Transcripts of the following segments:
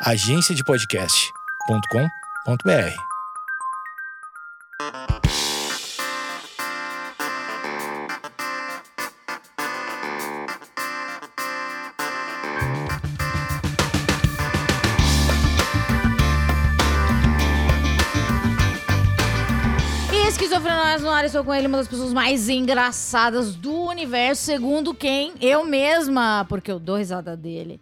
agenciadepodcast.com.br. Esquizofrenóis no ar, estou com ele, uma das pessoas mais engraçadas do universo, segundo quem? Eu mesma, porque eu dou risada dele.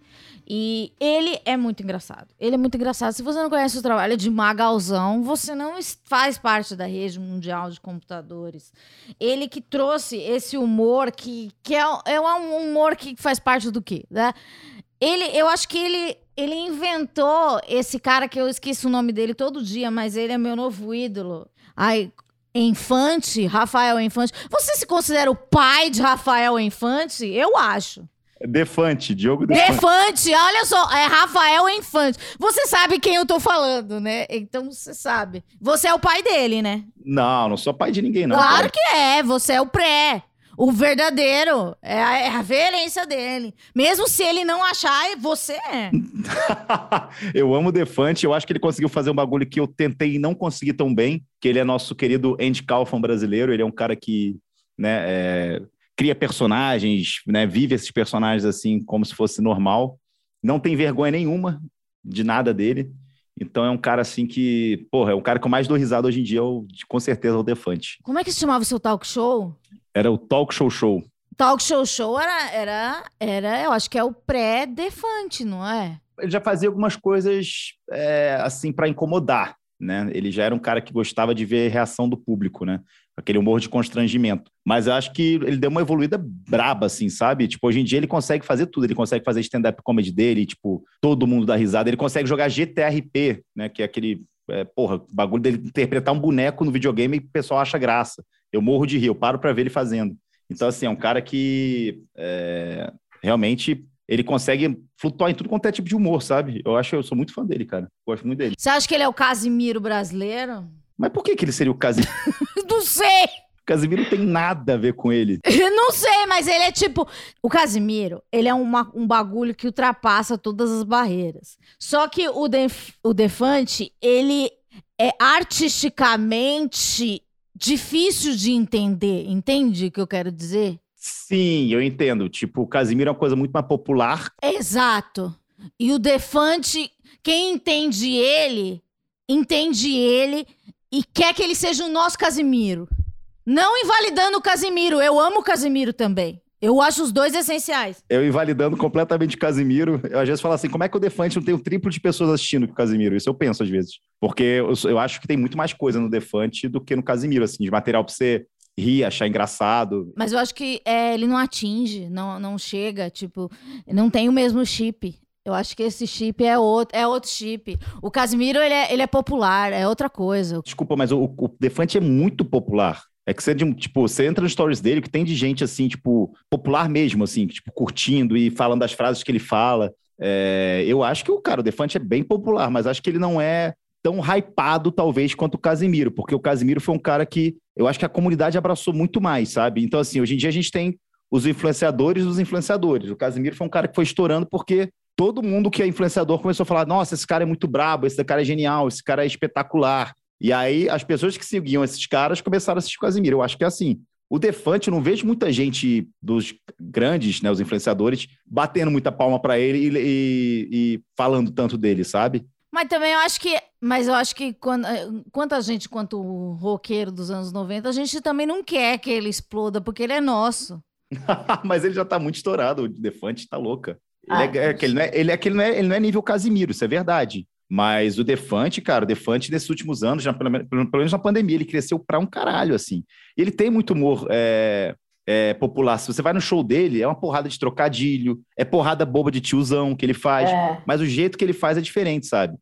E ele é muito engraçado. Ele é muito engraçado. Se você não conhece o trabalho de Magalzão, você não faz parte da rede mundial de computadores. Ele que trouxe esse humor que, que é, é um humor que faz parte do quê? Né? Ele, eu acho que ele, ele inventou esse cara que eu esqueço o nome dele todo dia, mas ele é meu novo ídolo. Ai, Infante, Rafael Infante. Você se considera o pai de Rafael Infante? Eu acho. Defante, Diogo Defante. Defante, olha só, é Rafael Infante. Você sabe quem eu tô falando, né? Então você sabe. Você é o pai dele, né? Não, não sou pai de ninguém, não. Claro cara. que é, você é o pré. O verdadeiro. É a, é a referência dele. Mesmo se ele não achar, você é. eu amo o Defante. Eu acho que ele conseguiu fazer um bagulho que eu tentei e não consegui tão bem. Que ele é nosso querido Andy Kaufman brasileiro. Ele é um cara que né, é, cria personagens, né, vive esses personagens assim como se fosse normal. Não tem vergonha nenhuma de nada dele. Então é um cara assim que, porra, é um cara que eu mais dou risada hoje em dia, eu, com certeza, é o Defante. Como é que se chamava o seu talk show? Era o Talk Show Show. Talk Show Show era, era, era eu acho que é o pré-Defante, não é? Ele já fazia algumas coisas é, assim para incomodar, né? Ele já era um cara que gostava de ver a reação do público, né? Aquele humor de constrangimento. Mas eu acho que ele deu uma evoluída braba, assim, sabe? Tipo, hoje em dia ele consegue fazer tudo. Ele consegue fazer stand-up comedy dele, tipo, todo mundo dá risada. Ele consegue jogar GTRP, né? Que é aquele, é, porra, bagulho dele interpretar um boneco no videogame e o pessoal acha graça. Eu morro de rir, eu paro para ver ele fazendo. Então, assim, é um cara que é, realmente ele consegue flutuar em tudo quanto é tipo de humor, sabe? Eu acho, eu sou muito fã dele, cara. Gosto muito dele. Você acha que ele é o Casimiro brasileiro? Mas por que, que ele seria o Casimiro? não sei! O Casimiro tem nada a ver com ele. não sei, mas ele é tipo. O Casimiro, ele é uma, um bagulho que ultrapassa todas as barreiras. Só que o, Def, o Defante, ele é artisticamente difícil de entender. Entende o que eu quero dizer? Sim, eu entendo. Tipo, o Casimiro é uma coisa muito mais popular. Exato. E o Defante, quem entende ele, entende ele e quer que ele seja o nosso Casimiro. Não invalidando o Casimiro, eu amo o Casimiro também. Eu acho os dois essenciais. Eu invalidando completamente o Casimiro. Eu às vezes falo assim, como é que o Defante não tem o triplo de pessoas assistindo que o Casimiro? Isso eu penso às vezes. Porque eu, eu acho que tem muito mais coisa no Defante do que no Casimiro, assim, de material pra você rir, achar engraçado. Mas eu acho que é, ele não atinge, não, não chega, tipo, não tem o mesmo chip. Eu acho que esse chip é outro, é outro chip. O Casimiro, ele é, ele é popular, é outra coisa. Desculpa, mas o, o Defante é muito popular. É que você, tipo, você entra nos stories dele, que tem de gente, assim, tipo, popular mesmo, assim, tipo, curtindo e falando das frases que ele fala. É, eu acho que o cara, o Defante é bem popular, mas acho que ele não é tão hypado, talvez, quanto o Casimiro, porque o Casimiro foi um cara que eu acho que a comunidade abraçou muito mais, sabe? Então, assim, hoje em dia a gente tem os influenciadores dos influenciadores. O Casimiro foi um cara que foi estourando porque todo mundo que é influenciador começou a falar: nossa, esse cara é muito brabo, esse cara é genial, esse cara é espetacular. E aí as pessoas que seguiam esses caras começaram a assistir o Casimiro. Eu acho que é assim. O Defante, eu não vejo muita gente dos grandes, né, os influenciadores, batendo muita palma para ele e, e, e, falando tanto dele, sabe? Mas também eu acho que. Mas eu acho que quando, quanta gente, quanto o roqueiro dos anos 90, a gente também não quer que ele exploda, porque ele é nosso. mas ele já tá muito estourado, o Defante tá louca. Ele, ah, é, é, ele, não é, ele, é, ele, não é, ele não é nível Casimiro, isso é verdade. Mas o Defante, cara, o Defante nesses últimos anos, já, pelo, pelo, menos na pandemia, ele cresceu pra um caralho, assim. Ele tem muito humor é, é, popular. Se você vai no show dele, é uma porrada de trocadilho, é porrada boba de tiozão que ele faz, é. mas o jeito que ele faz é diferente, sabe?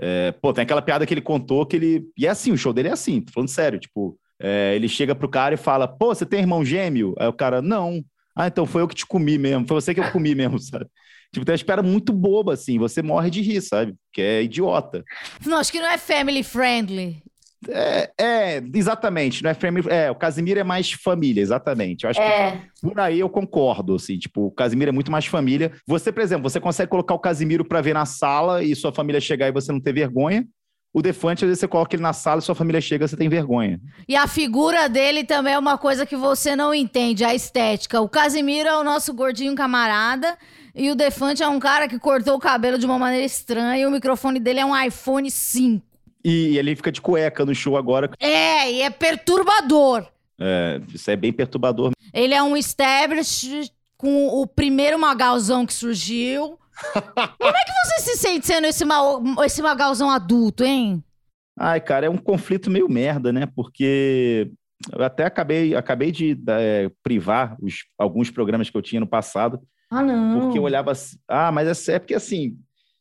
É, pô, tem aquela piada que ele contou que ele. E é assim, o show dele é assim, tô falando sério, tipo, é, ele chega pro cara e fala: pô, você tem irmão gêmeo? Aí o cara, não. Ah, então foi eu que te comi mesmo, foi você que eu comi mesmo, sabe? Tipo, tem uma espera muito boba, assim. Você morre de rir, sabe? Que é idiota. Não, acho que não é family friendly. É, é, exatamente, não é family, é, o Casimiro é mais família, exatamente. Eu acho É. que por aí eu concordo, assim, tipo, o Casimiro é muito mais família. Você, por exemplo, você consegue colocar o Casimiro pra ver na sala e sua família chegar e você não ter vergonha. O Defante, às vezes você coloca ele na sala e sua família chega e você tem vergonha. E a figura dele também é uma coisa que você não entende, a estética. O Casimiro é o nosso gordinho camarada e o Defante é um cara que cortou o cabelo de uma maneira estranha e o microfone dele é um iPhone 5. E ele fica de cueca no show agora. É, e é perturbador. É, isso é bem perturbador. Ele é um establish com o primeiro magalzão que surgiu. Como é que você se sente sendo esse, mal, esse magalzão adulto, hein? Ai, cara, é um conflito meio merda, né? Porque eu até acabei, acabei de é, privar os, alguns programas que eu tinha no passado, Ah, não. porque eu olhava assim. Ah, mas é, é porque assim,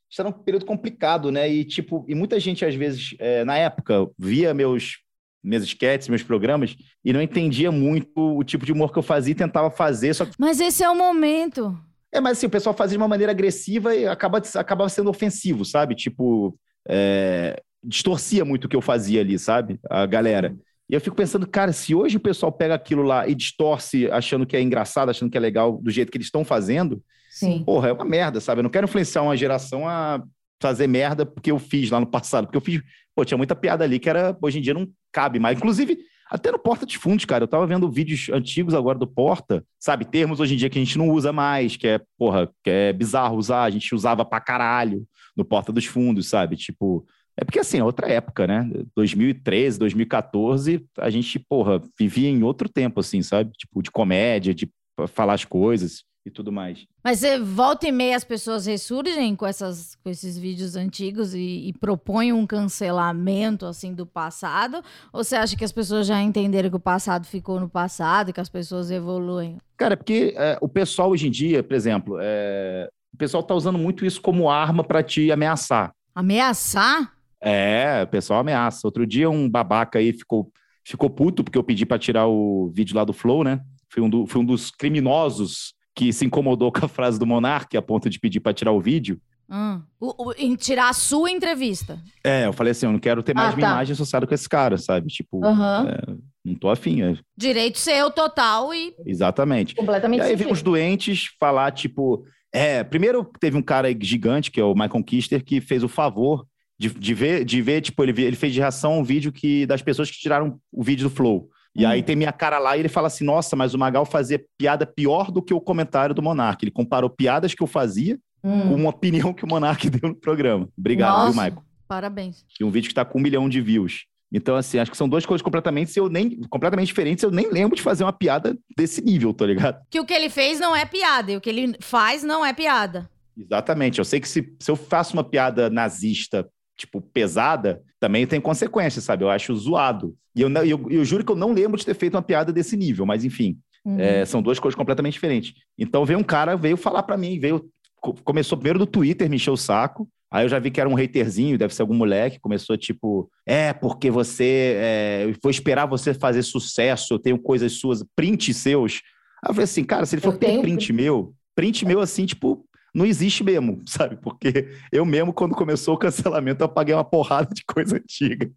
isso era um período complicado, né? E tipo, e muita gente, às vezes, é, na época, via meus minhas sketches, meus programas, e não entendia muito o tipo de humor que eu fazia e tentava fazer, só que Mas esse é o momento. É, mas assim, o pessoal fazia de uma maneira agressiva e acaba, acabava sendo ofensivo, sabe? Tipo, é, distorcia muito o que eu fazia ali, sabe? A galera. E eu fico pensando, cara, se hoje o pessoal pega aquilo lá e distorce achando que é engraçado, achando que é legal do jeito que eles estão fazendo, Sim. porra, é uma merda, sabe? Eu não quero influenciar uma geração a fazer merda porque eu fiz lá no passado. Porque eu fiz, pô, tinha muita piada ali que era, hoje em dia não cabe mais. Inclusive, até no Porta de Fundos, cara, eu tava vendo vídeos antigos agora do Porta, sabe? Termos hoje em dia que a gente não usa mais, que é, porra, que é bizarro usar, a gente usava pra caralho no Porta dos Fundos, sabe? Tipo, é porque assim, é outra época, né? 2013, 2014, a gente, porra, vivia em outro tempo, assim, sabe? Tipo, de comédia, de falar as coisas e tudo mais. Mas você volta e meia as pessoas ressurgem com, essas, com esses vídeos antigos e, e propõem um cancelamento assim do passado? Ou você acha que as pessoas já entenderam que o passado ficou no passado e que as pessoas evoluem? Cara, é porque é, o pessoal hoje em dia, por exemplo, é, o pessoal tá usando muito isso como arma para te ameaçar. Ameaçar? É, o pessoal ameaça. Outro dia um babaca aí ficou, ficou puto porque eu pedi para tirar o vídeo lá do Flow, né? Fui um, do, fui um dos criminosos que se incomodou com a frase do Monark a ponto de pedir para tirar o vídeo. Hum. O- o- em tirar a sua entrevista. É, eu falei assim, eu não quero ter mais Ah, minha tá. imagem associada com esse cara, sabe? Tipo, Aham. não tô afim. é- Direito seu total e. exatamente. Completamente E aí vem os doentes falar, tipo. É, primeiro teve um cara gigante, que é o Michael Kister, que fez o favor de, de ver, de ver, tipo, ele, ele fez de reação um vídeo que, das pessoas que tiraram o vídeo do Flow. E Hum. aí tem minha cara lá e ele fala assim: nossa, mas o Magal fazia piada pior do que o comentário do Monark. Ele comparou piadas que eu fazia Hum. com uma opinião que o Monark deu no programa. Obrigado, viu, Nossa. Michael? Parabéns. E um vídeo que tá com um milhão de views. Então, assim, acho que são duas coisas completamente, eu nem, completamente diferentes. Eu nem lembro de fazer uma piada desse nível, tá ligado? Que o que ele fez não é piada. E o que ele faz não é piada. Exatamente. Eu sei que se, se eu faço uma piada nazista, tipo, pesada, também tem consequências, sabe? Eu acho zoado. E eu, eu, eu juro que eu não lembro de ter feito uma piada desse nível, mas enfim, Uhum. é, são duas coisas completamente diferentes. Então veio um cara, veio falar pra mim, veio. co- Começou primeiro do Twitter, me encheu o saco. Aí eu já vi que era um haterzinho, deve ser algum moleque. Começou tipo, é, porque você. É, vou esperar você fazer sucesso, eu tenho coisas suas, print seus. Aí eu falei assim, cara, se ele for ter print meu, print meu assim, tipo, não existe mesmo, sabe? Porque eu mesmo, quando começou o cancelamento, eu apaguei uma porrada de coisa antiga.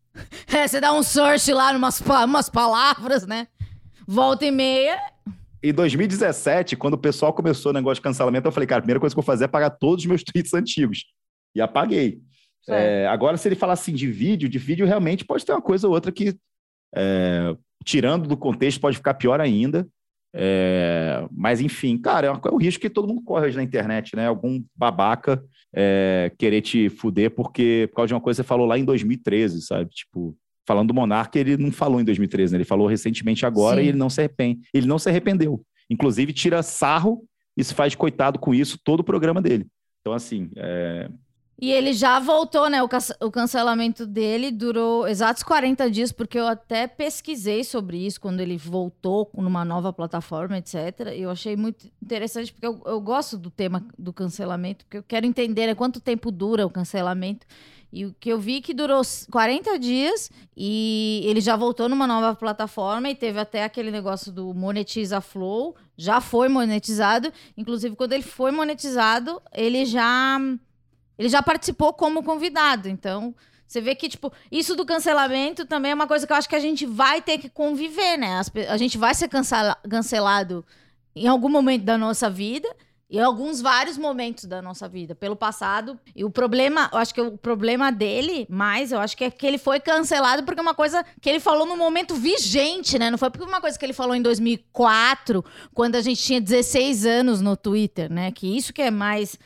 É, você dá um search lá numas pa- umas palavras, né? Volta e meia. Em 2017, quando o pessoal começou o negócio de cancelamento, eu falei, cara, a primeira coisa que eu vou fazer é apagar todos os meus tweets antigos. E apaguei. É, agora, se ele falar assim de vídeo, de vídeo realmente pode ter uma coisa ou outra que, é, tirando do contexto, pode ficar pior ainda. É, mas, enfim, cara, é, uma- é risco que todo mundo corre hoje na internet, né? Algum babaca é, querer te fuder porque, por causa de uma coisa que você falou lá em 2013, sabe? Tipo, falando do Monark, ele não falou em 2013, né? Ele falou recentemente agora Sim. e ele não se arrepende. Ele não se arrependeu. Inclusive, tira sarro e se faz coitado com isso todo o programa dele. Então, assim, é, E ele já voltou, né? O, o cancelamento dele durou exatos 40 dias, porque eu até pesquisei sobre isso quando ele voltou numa nova plataforma, etc. E eu achei muito interessante, porque eu, eu gosto do tema do cancelamento, porque eu quero entender né, quanto tempo dura o cancelamento. E o que eu vi que durou s- 40 dias e ele já voltou numa nova plataforma e teve até aquele negócio do Monetiza Flow, já foi monetizado. Inclusive, quando ele foi monetizado, ele já ele já participou como convidado. Então, Você vê que, tipo, isso do cancelamento também é uma coisa que eu acho que a gente vai ter que conviver, né? As a gente vai ser cancela- cancelado em algum momento da nossa vida. Em alguns vários momentos da nossa vida, pelo passado. E o problema, eu acho que o problema dele, mais, eu acho que é que ele foi cancelado porque é uma coisa que ele falou no momento vigente, né? Não foi porque uma coisa que ele falou em 2004, quando a gente tinha 16 anos no Twitter, né? Que isso que é mais.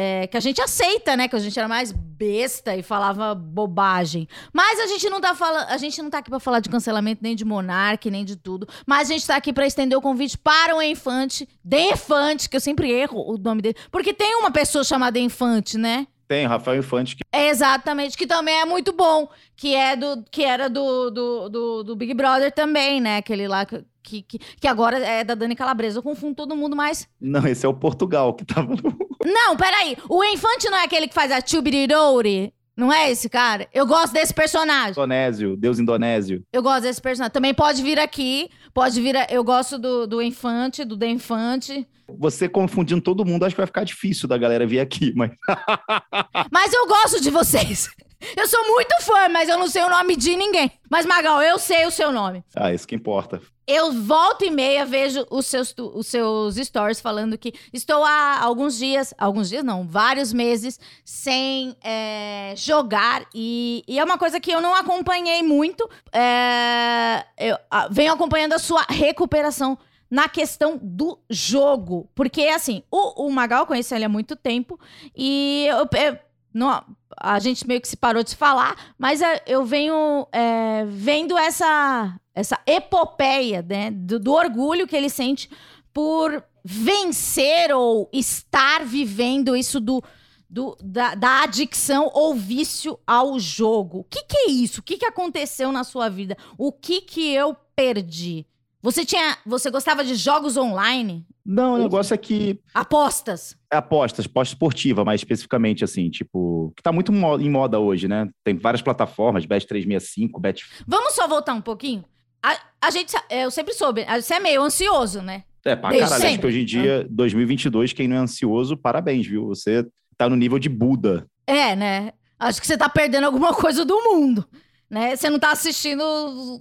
É, que a gente aceita, né? Que a gente era mais besta e falava bobagem. Mas a gente não tá falando, a gente não tá aqui pra falar de cancelamento nem de monarque, nem de tudo. Mas a gente tá aqui pra estender o convite para o Infante, Defante, que eu sempre erro o nome dele, porque tem uma pessoa chamada Infante, né? Tem o Rafael Infante, que É exatamente, que também é muito bom, que é do que era do, do, do, do Big Brother também, né? Aquele lá que, que, que- que agora é da Dani Calabresa. Eu confundo todo mundo, mas Não, esse é o Portugal que tava no. não, peraí. O Infante não é aquele que faz a Chubiridouri? Não é esse cara? Eu gosto desse personagem. Indonésio, Deus Indonésio. Eu gosto desse personagem. Também pode vir aqui. Pode vir. a- Eu gosto do, do Infante, do The Infante. Você confundindo todo mundo, acho que vai ficar difícil da galera vir aqui, mas. Mas eu gosto de vocês. Eu sou muito fã, mas eu não sei o nome de ninguém. Mas, Magal, eu sei o seu nome. Ah, isso que importa. Eu volto e meia vejo os seus, os seus stories falando que estou há alguns dias, alguns dias não, vários meses sem é, jogar e, e é uma coisa que eu não acompanhei muito. É, eu ah, venho acompanhando a sua recuperação na questão do jogo, porque assim o, o Magal eu conheço ele há muito tempo e eu, eu- não- a gente meio que se parou de falar, mas é, eu venho é, vendo essa essa epopeia, né, do, do orgulho que ele sente por vencer ou estar vivendo isso do, do- da, da adicção ou vício ao jogo. O que, que é isso? O que, que aconteceu na sua vida? O que que eu perdi? Você tinha, você gostava de jogos online? Não, o negócio é que Apostas? é apostas, aposta esportiva, mais especificamente, assim, tipo, que tá muito em moda hoje, né? Tem várias plataformas, Bet365, Bet. Vamos só voltar um pouquinho? A, a gente, sa- eu sempre soube, você é meio ansioso, né? É, pra Desde caralho. Acho que hoje em dia, 2022, quem não é ansioso, parabéns, viu? Você tá no nível de Buda. É, né? Acho que você tá perdendo alguma coisa do mundo, né? Você não tá assistindo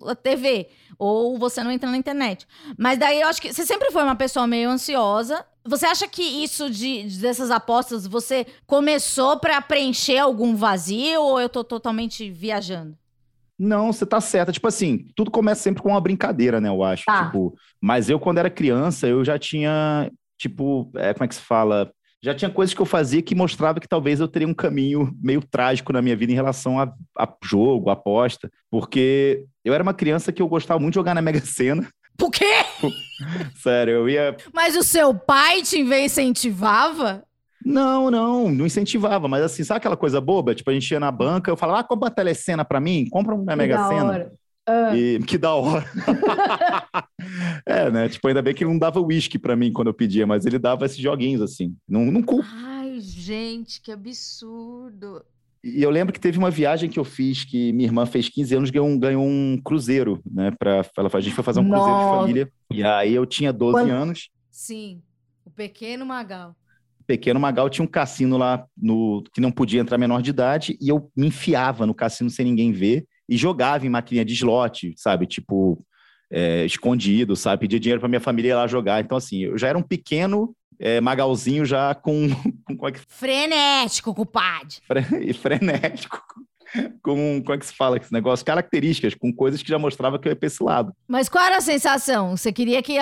a TV ou você não entra na internet. Mas daí eu acho que você sempre foi uma pessoa meio ansiosa. Você acha que isso de, de- dessas apostas você começou pra preencher algum vazio ou eu tô totalmente viajando? Não, você tá certa. Tipo assim, tudo começa sempre com uma brincadeira, né? Eu acho. Tá. Tipo, mas eu, quando era criança, eu já tinha, tipo, é, como é que se fala? Já tinha coisas que eu fazia que mostrava que talvez eu teria um caminho meio trágico na minha vida em relação a, a jogo, aposta. Porque eu era uma criança que eu gostava muito de jogar na Mega Sena. Por quê? Sério, eu ia. Mas o seu pai te incentivava? Não, não, não incentivava, mas assim, sabe aquela coisa boba? Tipo, a gente ia na banca, eu falava, ah, compra uma telecena pra mim, compra uma Mega Sena. E que da hora. é, né? Tipo, ainda bem que ele não dava uísque pra mim quando eu pedia, mas ele dava esses joguinhos assim. Não, não culpo. Ai, gente, que absurdo. E eu lembro que teve uma viagem que eu fiz que minha irmã fez 15 anos, ganhou um, ganhou um cruzeiro, né? Pra, ela, a gente foi fazer um cruzeiro de Nossa. família. E aí eu tinha 12 Quanto- anos. Sim, o pequeno Magal. Pequeno Magal tinha um cassino lá no que não podia entrar menor de idade e eu me enfiava no cassino sem ninguém ver e jogava em maquininha de slot, sabe? Tipo, é, escondido, sabe? Pedia dinheiro pra minha família ir lá jogar. Então, assim, eu já era um pequeno é, Magalzinho já com, com é que Frenético, culpade. fre- frenético, com como é que se fala esse negócio? Características, com coisas que já mostrava que eu ia pra esse lado. Mas qual era a sensação? Você queria que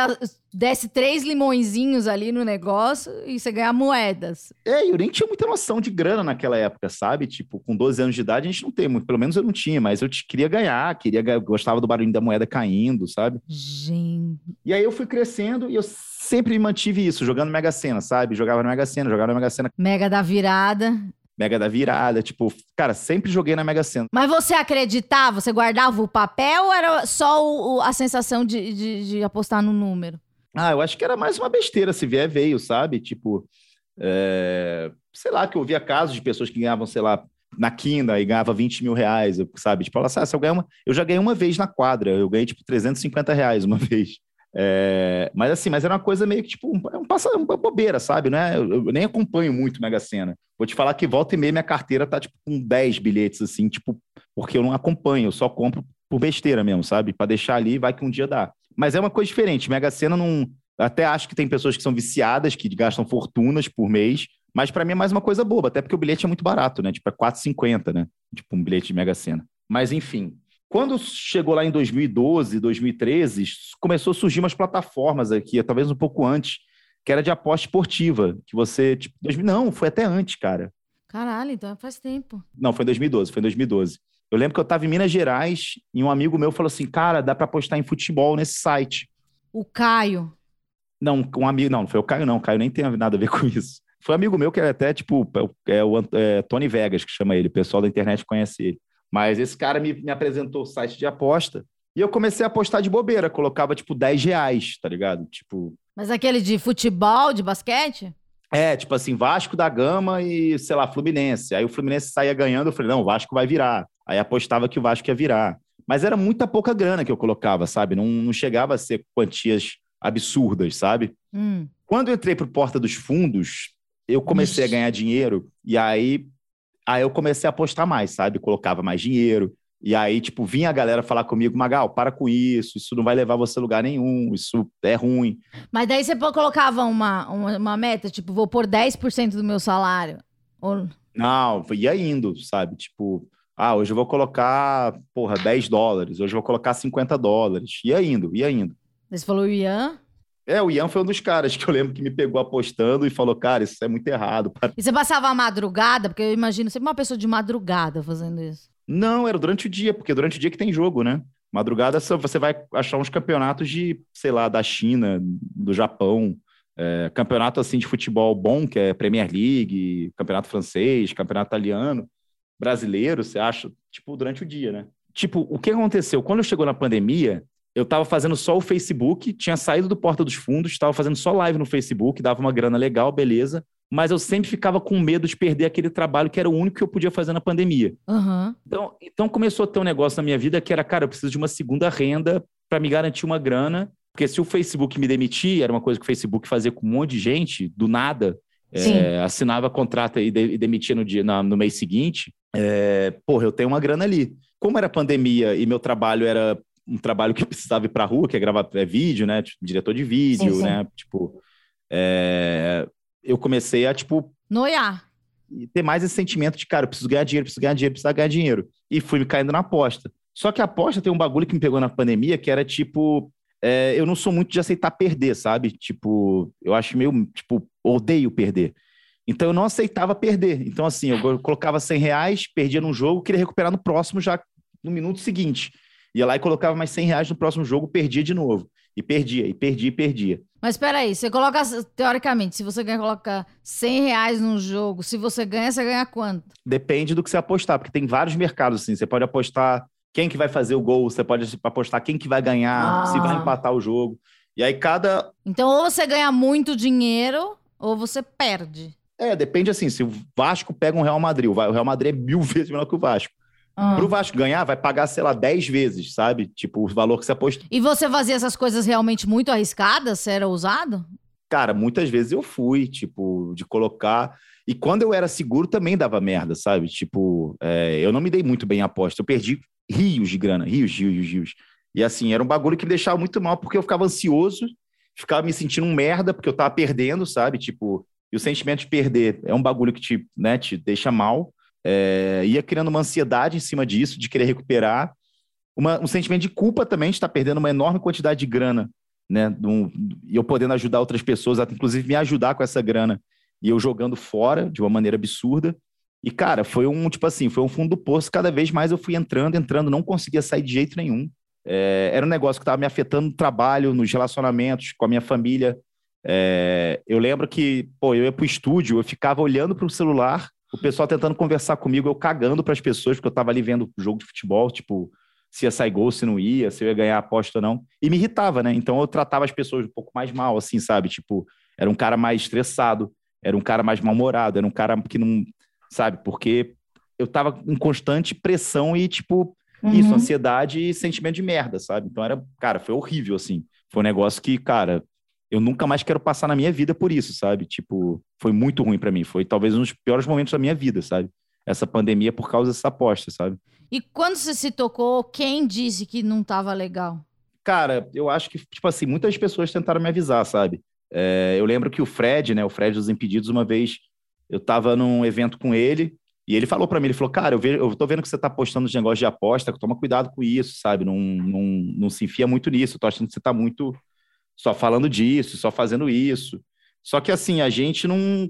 desse três limõezinhos ali no negócio e você ganhar moedas. É, eu nem tinha muita noção de grana naquela época, sabe? Tipo, com 12 anos de idade a gente não tem muito, pelo menos eu não tinha, mas eu queria ganhar, queria gostava do barulho da moeda caindo, sabe? Gente. E aí eu fui crescendo e eu sempre mantive isso, jogando Mega Sena, sabe? Jogava na Mega Sena, jogava na Mega Sena, Mega da virada. Mega da virada, tipo, cara, sempre joguei na Mega Sena. Mas você acreditava? Você guardava o papel ou era só o- o- a sensação de, de- de apostar no número? Ah, eu acho que era mais uma besteira, se vier, veio, sabe? Tipo, é, sei lá, que eu ouvia casos de pessoas que ganhavam, sei lá, na quina e ganhava 20 mil reais, sabe? Tipo, ela, ah, se eu ganhar uma... Eu já ganhei uma vez na quadra, eu ganhei, tipo, 350 reais uma vez. É, mas assim, mas era uma coisa meio que tipo, um, um, uma bobeira, sabe? Né? Eu, eu, nem acompanho muito Mega Sena. Vou te falar que volta e meia minha carteira tá tipo com 10 bilhetes, assim, tipo, porque eu não acompanho, eu só compro por besteira mesmo, sabe? Para deixar ali, vai que um dia dá. Mas é uma coisa diferente. Mega Sena não. Até acho que tem pessoas que são viciadas, que gastam fortunas por mês, mas para mim é mais uma coisa boba, até porque o bilhete é muito barato, né? Tipo, é 4,50, né? Tipo, um bilhete de Mega Sena. Mas enfim, quando chegou lá em 2012, 2013, começou a surgir umas plataformas aqui, talvez um pouco antes, que era de aposta esportiva, que você, tipo, 2000, não, foi até antes, cara. Caralho, então faz tempo. Não, foi em 2012, foi em 2012. Eu lembro que eu estava em Minas Gerais e um amigo meu falou assim, cara, dá para apostar em futebol nesse site. O Caio. Não, um amigo, não, não foi o Caio não, o Caio nem tem nada a ver com isso. Foi um amigo meu que é até, tipo, é o é, Tony Vegas, que chama ele, o pessoal da internet conhece ele. Mas esse cara me, me apresentou o site de aposta e eu comecei a apostar de bobeira, colocava tipo 10 reais, tá ligado? Tipo. Mas aquele de futebol, de basquete? É, tipo assim, Vasco da Gama e, sei lá, Fluminense. Aí o Fluminense saía ganhando, eu falei, não, o Vasco vai virar. Aí apostava que o Vasco ia virar. Mas era muita pouca grana que eu colocava, sabe? Não, não chegava a ser quantias absurdas, sabe? Hum. Quando eu entrei pro Porta dos Fundos, eu comecei Ixi. a ganhar dinheiro e aí Aí eu comecei a apostar mais, sabe? Colocava mais dinheiro. E aí, tipo, vinha a galera falar comigo, Magal, para com isso, isso não vai levar você a lugar nenhum, isso é ruim. Mas daí você colocava uma, uma, uma meta, tipo, vou pôr 10% do meu salário? Ou... Não, ia indo, sabe? Tipo, ah, hoje eu vou colocar, porra, 10 dólares, hoje eu vou colocar 50 dólares. Ia indo, ia indo. Você falou Ian? É, o Ian foi um dos caras que eu lembro que me pegou apostando e falou, cara, isso é muito errado. E você passava a madrugada? Porque eu imagino sempre uma pessoa de madrugada fazendo isso. Não, era durante o dia, porque durante o dia que tem jogo, né? Madrugada você vai achar uns campeonatos de, sei lá, da China, do Japão, é, campeonato assim de futebol bom, que é Premier League, campeonato francês, campeonato italiano, brasileiro, você acha, tipo, durante o dia, né? Tipo, o que aconteceu? Quando chegou na pandemia, eu estava fazendo só o Facebook, tinha saído do Porta dos Fundos, estava fazendo só live no Facebook, dava uma grana legal, beleza. Mas eu sempre ficava com medo de perder aquele trabalho que era o único que eu podia fazer na pandemia. Uhum. Então, então começou a ter um negócio na minha vida que era, cara, eu preciso de uma segunda renda para me garantir uma grana. Porque se o Facebook me demitir, era uma coisa que o Facebook fazia com um monte de gente, do nada, é, assinava contrato e, de, e demitia no, dia, na, no mês seguinte. É, porra, eu tenho uma grana ali. Como era pandemia e meu trabalho era um trabalho que precisava ir para a rua, que é gravar é vídeo, né? Tipo, diretor de vídeo, sim, sim. né? Tipo, é... eu comecei a, tipo... Noiar. Ter mais esse sentimento de, cara, eu preciso ganhar dinheiro, preciso ganhar dinheiro, preciso ganhar dinheiro. E fui me caindo na aposta. Só que a aposta tem um bagulho que me pegou na pandemia, que era, tipo... É... eu não sou muito de aceitar perder, sabe? Tipo, eu acho meio, tipo, odeio perder. Então eu não aceitava perder. Então, assim, eu colocava 100 reais, perdia num jogo, queria recuperar no próximo já no minuto seguinte. Ia lá e colocava mais 100 reais no próximo jogo, perdia de novo. E perdia, e perdia, e perdia. Mas peraí, você coloca, teoricamente, se você ganha, coloca 100 reais num jogo, se você ganha, você ganha quanto? Depende do que você apostar, porque tem vários mercados, assim. Você pode apostar quem que vai fazer o gol, você pode apostar quem que vai ganhar, ah. se vai empatar o jogo. E aí cada... Então ou você ganha muito dinheiro, ou você perde. É, depende assim, se o Vasco pega um Real Madrid, o Real Madrid é mil vezes menor que o Vasco. Ah. Pro Vasco ganhar, vai pagar, sei lá, 10 vezes, sabe? Tipo, o valor que você apostou. E você fazia essas coisas realmente muito arriscadas? Você era ousado? Cara, muitas vezes eu fui, tipo, de colocar. E quando eu era seguro também dava merda, sabe? Tipo, é, eu não me dei muito bem a aposta. Eu perdi rios de grana, rios, rios, rios. E assim, era um bagulho que me deixava muito mal, porque eu ficava ansioso, ficava me sentindo um merda, porque eu tava perdendo, sabe? Tipo, e o sentimento de perder é um bagulho que te, né, te deixa mal. É, ia criando uma ansiedade em cima disso, de querer recuperar. Uma, um sentimento de culpa também, de estar perdendo uma enorme quantidade de grana, né? e eu podendo ajudar outras pessoas, inclusive me ajudar com essa grana, e eu jogando fora de uma maneira absurda. E, cara, foi um, tipo assim, foi um fundo do poço. Cada vez mais eu fui entrando, entrando, não conseguia sair de jeito nenhum. É, era um negócio que estava me afetando no trabalho, nos relacionamentos, com a minha família. É, eu lembro que, pô, eu ia pro estúdio, eu ficava olhando para o celular o pessoal tentando conversar comigo, eu cagando para as pessoas, porque eu estava ali vendo jogo de futebol, tipo, se ia sair gol, se não ia, se eu ia ganhar a aposta ou não. E me irritava, né? Então eu tratava as pessoas um pouco mais mal, assim, sabe? Tipo, era um cara mais estressado, era um cara mais mal-humorado, era um cara que não. Sabe? Porque eu tava em constante pressão e, tipo, uhum. isso, ansiedade e sentimento de merda, sabe? Então era, cara, foi horrível, assim. foi um negócio que, cara, eu nunca mais quero passar na minha vida por isso, sabe? Tipo, foi muito ruim para mim. Foi talvez um dos piores momentos da minha vida, sabe? Essa pandemia por causa dessa aposta, sabe? E quando você se tocou, quem disse que não tava legal? Cara, eu acho que, tipo assim, muitas pessoas tentaram me avisar, sabe? É, eu lembro que o Fred, né, o Fred dos Impedidos, uma vez eu tava num evento com ele e ele falou para mim, ele falou, cara, eu, vejo, eu tô vendo que você tá postando os negócios de aposta, toma cuidado com isso, sabe? Não, não, não se enfia muito nisso, eu tô achando que você tá muito só falando disso, só fazendo isso. Só que assim, a gente não,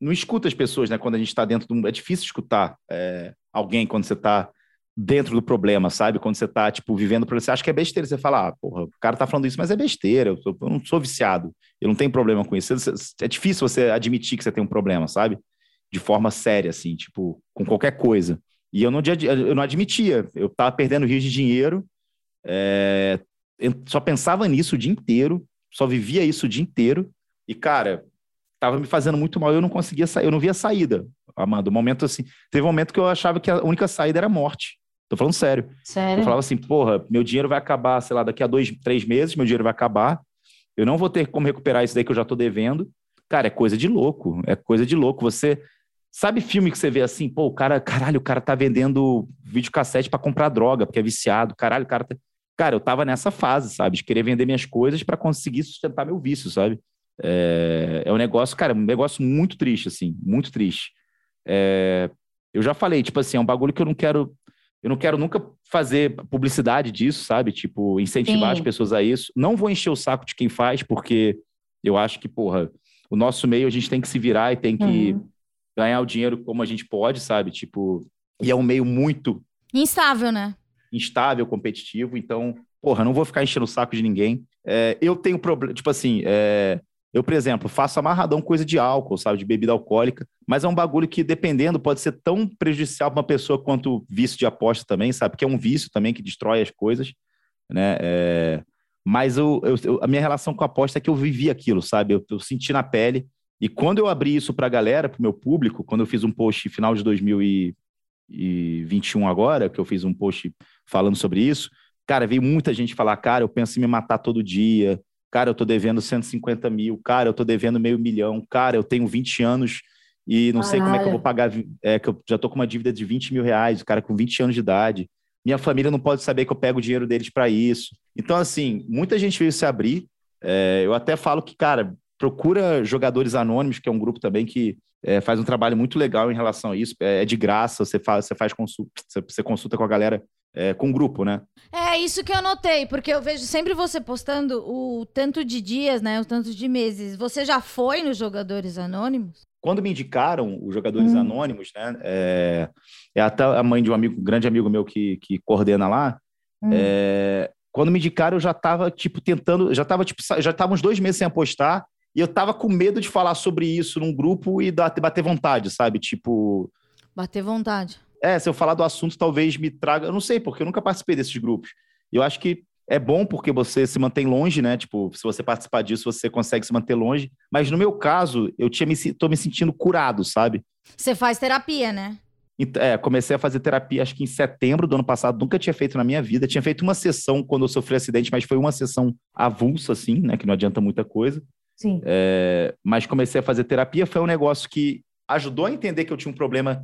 não escuta as pessoas, né? Quando a gente está dentro de um. É difícil escutar é, alguém quando você está dentro do problema, sabe? Quando você está, tipo, vivendo problema. Você acha que é besteira, você fala, ah, porra, o cara tá falando isso, mas é besteira, eu, eu não sou viciado, eu não tenho problema com isso. É difícil você admitir que você tem um problema, sabe? De forma séria, assim, tipo, com qualquer coisa. E eu não, eu não admitia, eu tava perdendo rios de dinheiro, é, só pensava nisso o dia inteiro, só vivia isso o dia inteiro. E, cara, tava me fazendo muito mal. Eu não conseguia sair, eu não via saída, Amanda. Um momento assim, teve um momento que eu achava que a única saída era a morte. Tô falando sério. Sério? Eu falava assim, porra, meu dinheiro vai acabar, sei lá, daqui a dois, três meses, meu dinheiro vai acabar. Eu não vou ter como recuperar isso daí que eu já tô devendo. Cara, é coisa de louco. É coisa de louco. Você. Sabe filme que você vê assim, pô, o cara, caralho, o cara tá vendendo videocassete para comprar droga, porque é viciado. Caralho, o cara tá... Cara, eu tava nessa fase, sabe? De querer vender minhas coisas para conseguir sustentar meu vício, sabe? É, é um negócio, cara, um negócio muito triste, assim, muito triste. É, eu já falei, tipo assim, é um bagulho que eu não quero. Eu não quero nunca fazer publicidade disso, sabe? Tipo, incentivar Sim. as pessoas a isso. Não vou encher o saco de quem faz, porque eu acho que, porra, o nosso meio a gente tem que se virar e tem que uhum. ganhar o dinheiro como a gente pode, sabe? Tipo, e é um meio muito. Instável, né? Instável, competitivo, então, porra, não vou ficar enchendo o saco de ninguém. É, eu tenho problema, tipo assim, é, eu, por exemplo, faço amarradão coisa de álcool, sabe, de bebida alcoólica, mas é um bagulho que, dependendo, pode ser tão prejudicial para uma pessoa quanto vício de aposta também, sabe, porque é um vício também que destrói as coisas, né, é, mas eu, eu, a minha relação com a aposta é que eu vivi aquilo, sabe, eu, eu senti na pele, e quando eu abri isso para a galera, para o meu público, quando eu fiz um post final de 2021 agora, que eu fiz um post falando sobre isso, cara, veio muita gente falar, cara, eu penso em me matar todo dia, cara, eu tô devendo 150 mil, cara, eu tô devendo meio milhão, cara, eu tenho 20 anos e não Caralho. sei como é que eu vou pagar, é, que eu já tô com uma dívida de 20 mil reais, cara, com 20 anos de idade. Minha família não pode saber que eu pego o dinheiro deles para isso. Então, assim, muita gente veio se abrir. É, eu até falo que, cara, procura Jogadores Anônimos, que é um grupo também que é, faz um trabalho muito legal em relação a isso. É, é de graça, você faz, você faz consulta, você consulta com a galera é, com grupo, né? É isso que eu notei, porque eu vejo sempre você postando o tanto de dias, né? O tanto de meses. Você já foi nos Jogadores Anônimos? Quando me indicaram os Jogadores hum. Anônimos, né? É, é, até a mãe de um amigo, um grande amigo meu que, que coordena lá. Hum. É, quando me indicaram, eu já estava tipo tentando, já estava tipo, já tava uns dois meses sem apostar e eu tava com medo de falar sobre isso num grupo e bater vontade, sabe? Tipo. Bater vontade. É, se eu falar do assunto, talvez me traga. Eu não sei, porque eu nunca participei desses grupos. Eu acho que é bom porque você se mantém longe, né? Tipo, se você participar disso, você consegue se manter longe. Mas no meu caso, eu tinha me, tô me sentindo curado, sabe? Você faz terapia, né? É, comecei a fazer terapia acho que em setembro do ano passado, nunca tinha feito na minha vida. Tinha feito uma sessão quando eu sofri acidente, mas foi uma sessão avulsa, assim, né? Que não adianta muita coisa. Sim. É, mas comecei a fazer terapia, foi um negócio que ajudou a entender que eu tinha um problema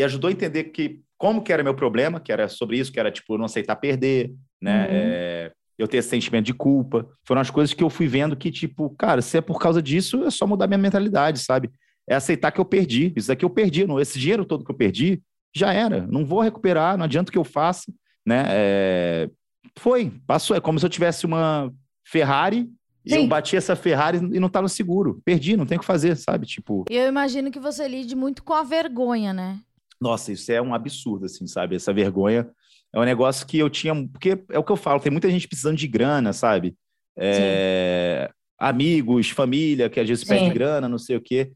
e ajudou a entender que como que era meu problema, que era sobre isso, que era tipo não aceitar perder, né? Uhum. É, eu ter esse sentimento de culpa. Foram as coisas que eu fui vendo que tipo, cara, se é por causa disso, é só mudar minha mentalidade, sabe? É aceitar que eu perdi. Isso daqui eu perdi, não, esse dinheiro todo que eu perdi já era. Não vou recuperar, não adianta que eu faça, né? É, foi, passou. É como se eu tivesse uma Ferrari e eu bati essa Ferrari e não estava seguro. Perdi, não tem o que fazer, sabe? Tipo. Eu imagino que você lide muito com a vergonha, né? Nossa, isso é um absurdo, assim, sabe? Essa vergonha é um negócio que eu tinha. Porque é o que eu falo, tem muita gente precisando de grana, sabe? É... Amigos, família, que às vezes Sim. pede grana, não sei o quê.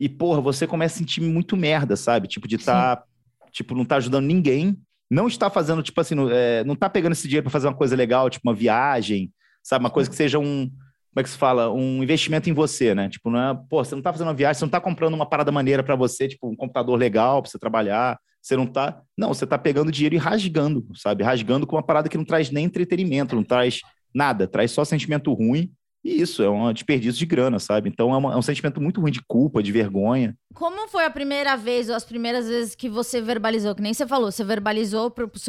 E, porra, você começa a sentir muito merda, sabe? Tipo, de estar. Tá, tipo, não tá ajudando ninguém. Não está fazendo, tipo assim, é, não tá pegando esse dinheiro para fazer uma coisa legal, tipo uma viagem, sabe? Uma coisa que seja um, como é que se fala? Um investimento em você, né? Tipo, não é, pô, você não tá fazendo uma viagem, você não tá comprando uma parada maneira para você, tipo, um computador legal para você trabalhar, você não tá, não, você tá pegando dinheiro e rasgando, sabe? Rasgando com uma parada que não traz nem entretenimento, não traz nada, traz só sentimento ruim. E isso é um desperdício de grana, sabe? Então é, uma, é, um sentimento muito ruim de culpa, de vergonha. Como foi a primeira vez ou as primeiras vezes que você verbalizou? Que nem você falou, você verbalizou pro, pro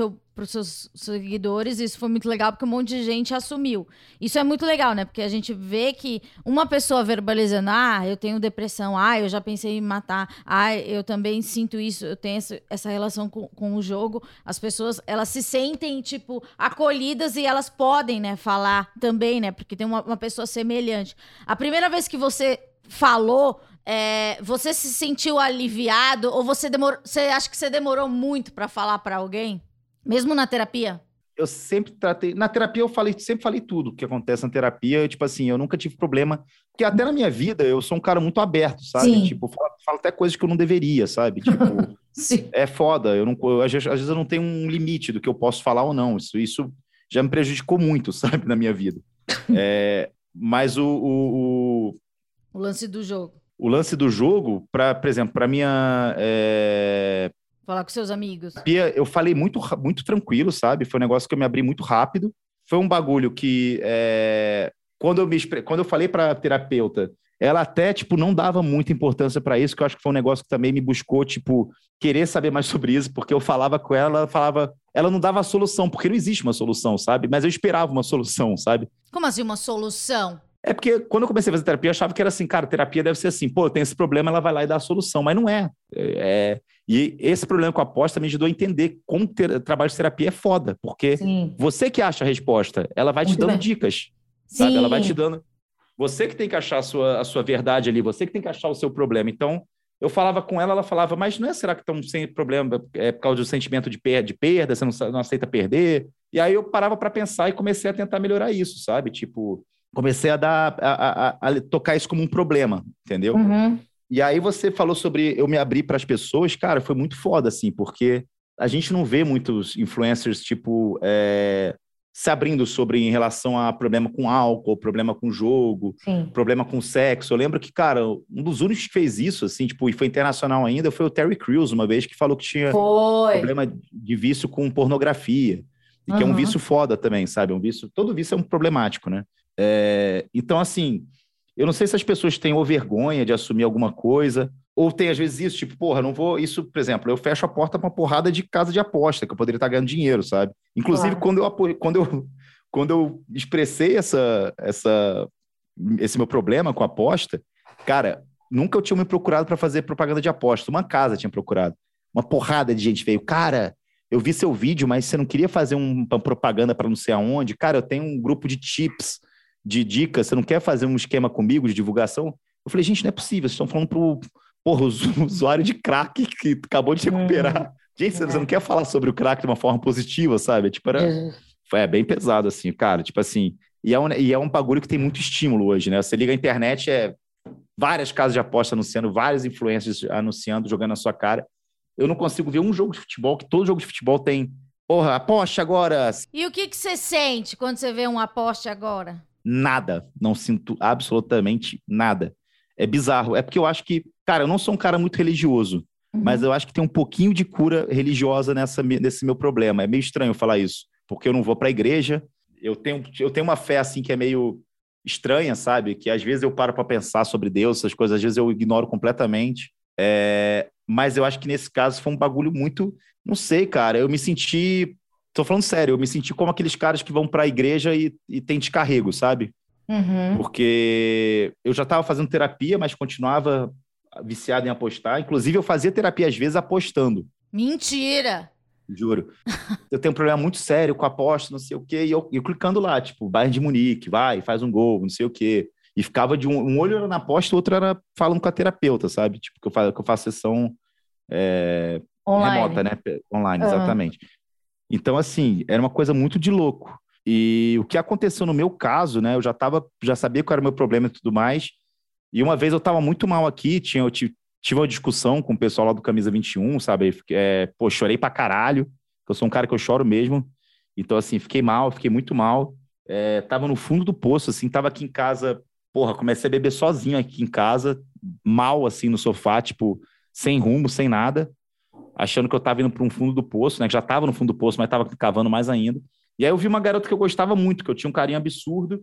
seu, pros seus seguidores, isso foi muito legal porque um monte de gente assumiu. Isso é muito legal, né? Porque a gente vê que uma pessoa verbalizando, ah, eu tenho depressão, ah, eu já pensei em matar, ah, eu também sinto isso, eu tenho essa, essa relação com, com o jogo. As pessoas, elas se sentem, tipo, acolhidas e elas podem, né, falar também, né? Porque tem uma, uma pessoa semelhante. A primeira vez que você falou, é, você se sentiu aliviado ou você demorou, você acha que você demorou muito para falar para alguém, mesmo na terapia? Eu sempre tratei, na terapia eu falei, sempre falei tudo que acontece na terapia, tipo assim, eu nunca tive problema, porque até na minha vida eu sou um cara muito aberto, sabe? Sim. Tipo, falo, falo, até coisas que eu não deveria, sabe? Tipo, é foda, eu não, eu, às, vezes, às vezes eu não tenho um limite do que eu posso falar ou não. Isso, isso já me prejudicou muito, sabe, na minha vida. É, mas o, o, o, o lance do jogo o lance do jogo, para, por exemplo, para minha. É... Falar com seus amigos. Eu falei muito, muito tranquilo, sabe? Foi um negócio que eu me abri muito rápido. Foi um bagulho que. É... Quando, eu me, quando eu falei para a terapeuta, ela até, tipo, não dava muita importância para isso, que eu acho que foi um negócio que também me buscou, tipo, querer saber mais sobre isso, porque eu falava com ela, ela falava, ela não dava solução, porque não existe uma solução, sabe? Mas eu esperava uma solução, sabe? Como assim uma solução? É porque quando eu comecei a fazer terapia, eu achava que era assim, cara, terapia deve ser assim, pô, tem esse problema, ela vai lá e dá a solução, mas não é. é e esse problema com a aposta me ajudou a entender como ter, trabalho de terapia é foda, porque Sim. você que acha a resposta, ela vai Muito te dando bem. dicas, Sim. sabe? Ela vai te dando. Você que tem que achar a sua, a sua verdade ali, você que tem que achar o seu problema. Então, eu falava com ela, ela falava, mas não é será que estão sem problema? É por causa do sentimento de, per de perda, você não, não aceita perder? E aí eu parava para pensar e comecei a tentar melhorar isso, sabe? Tipo, comecei a dar a, a, a, tocar isso como um problema, entendeu? Uhum. E aí você falou sobre eu me abrir para as pessoas, cara, foi muito foda assim, porque a gente não vê muitos influencers tipo é, se abrindo sobre em relação a problema com álcool, problema com jogo, Sim. problema com sexo. Eu lembro que, cara, um dos únicos que fez isso, assim, tipo, e foi internacional ainda, foi o Terry Crews, uma vez que falou que tinha foi. problema de vício com pornografia. E uhum. que é um vício foda também, sabe? Um vício, todo vício é um problemático, né? É, então, assim, eu não sei se as pessoas têm ou vergonha de assumir alguma coisa, ou tem às vezes isso, tipo, porra, não vou. Isso, por exemplo, eu fecho a porta para uma porrada de casa de aposta, que eu poderia estar ganhando dinheiro, sabe? Inclusive, claro. quando, eu, quando, eu, quando eu expressei essa, essa, esse meu problema com a aposta, cara, nunca eu tinha me procurado para fazer propaganda de aposta. Uma casa tinha procurado. Uma porrada de gente veio. Cara, eu vi seu vídeo, mas você não queria fazer um, uma propaganda para não sei aonde? Cara, eu tenho um grupo de tips de dicas, você não quer fazer um esquema comigo de divulgação? Eu falei, gente, não é possível, vocês estão falando pro porra, usuário de crack que acabou de recuperar. Hum. Gente, você não quer falar sobre o crack de uma forma positiva, sabe? Tipo, era, foi é bem pesado, assim, cara. Tipo assim, e é, um, e é um bagulho que tem muito estímulo hoje, né? Você liga a internet, é várias casas de aposta anunciando, vários influencers anunciando, jogando na sua cara. Eu não consigo ver um jogo de futebol que todo jogo de futebol tem. Porra, aposte agora! E o que, que você sente quando você vê um aposte agora? Nada. Não sinto absolutamente nada. É bizarro. É porque eu acho que, cara, eu não sou um cara muito religioso, uhum. mas eu acho que tem um pouquinho de cura religiosa nessa, nesse meu problema. É meio estranho falar isso, porque eu não vou para a igreja. Eu tenho, eu tenho uma fé assim que é meio estranha, sabe? Que às vezes eu paro para pensar sobre Deus, essas coisas, às vezes eu ignoro completamente. É... Mas eu acho que nesse caso foi um bagulho muito. Não sei, cara. Eu me senti Tô falando sério, eu me senti como aqueles caras que vão para a igreja e, e tem descarrego, sabe? Uhum. Porque eu já estava fazendo terapia, mas continuava viciado em apostar. Inclusive, eu fazia terapia às vezes apostando. Mentira! Juro. eu tenho um problema muito sério com aposta, não sei o quê, e eu, eu clicando lá, tipo, Bayern de Munique, vai, faz um gol, não sei o quê. E ficava de um, um olho era na aposta, o outro era falando com a terapeuta, sabe? Tipo, que eu faço, que eu faço sessão é, remota, né? Online, uhum. exatamente. Então, assim, era uma coisa muito de louco. E o que aconteceu no meu caso, né? Eu já tava, já sabia qual era o meu problema e tudo mais. E uma vez eu tava muito mal aqui, tinha, eu tive, tive uma discussão com o pessoal lá do Camisa 21, sabe? É, pô, chorei pra caralho. Eu sou um cara que eu choro mesmo. Então, assim, fiquei mal, fiquei muito mal. É, tava no fundo do poço, assim, tava aqui em casa, porra, comecei a beber sozinho aqui em casa, mal, assim, no sofá, tipo, sem rumo, sem nada achando que eu estava indo para um fundo do poço, né? Que já estava no fundo do poço, mas estava cavando mais ainda. E aí eu vi uma garota que eu gostava muito, que eu tinha um carinho absurdo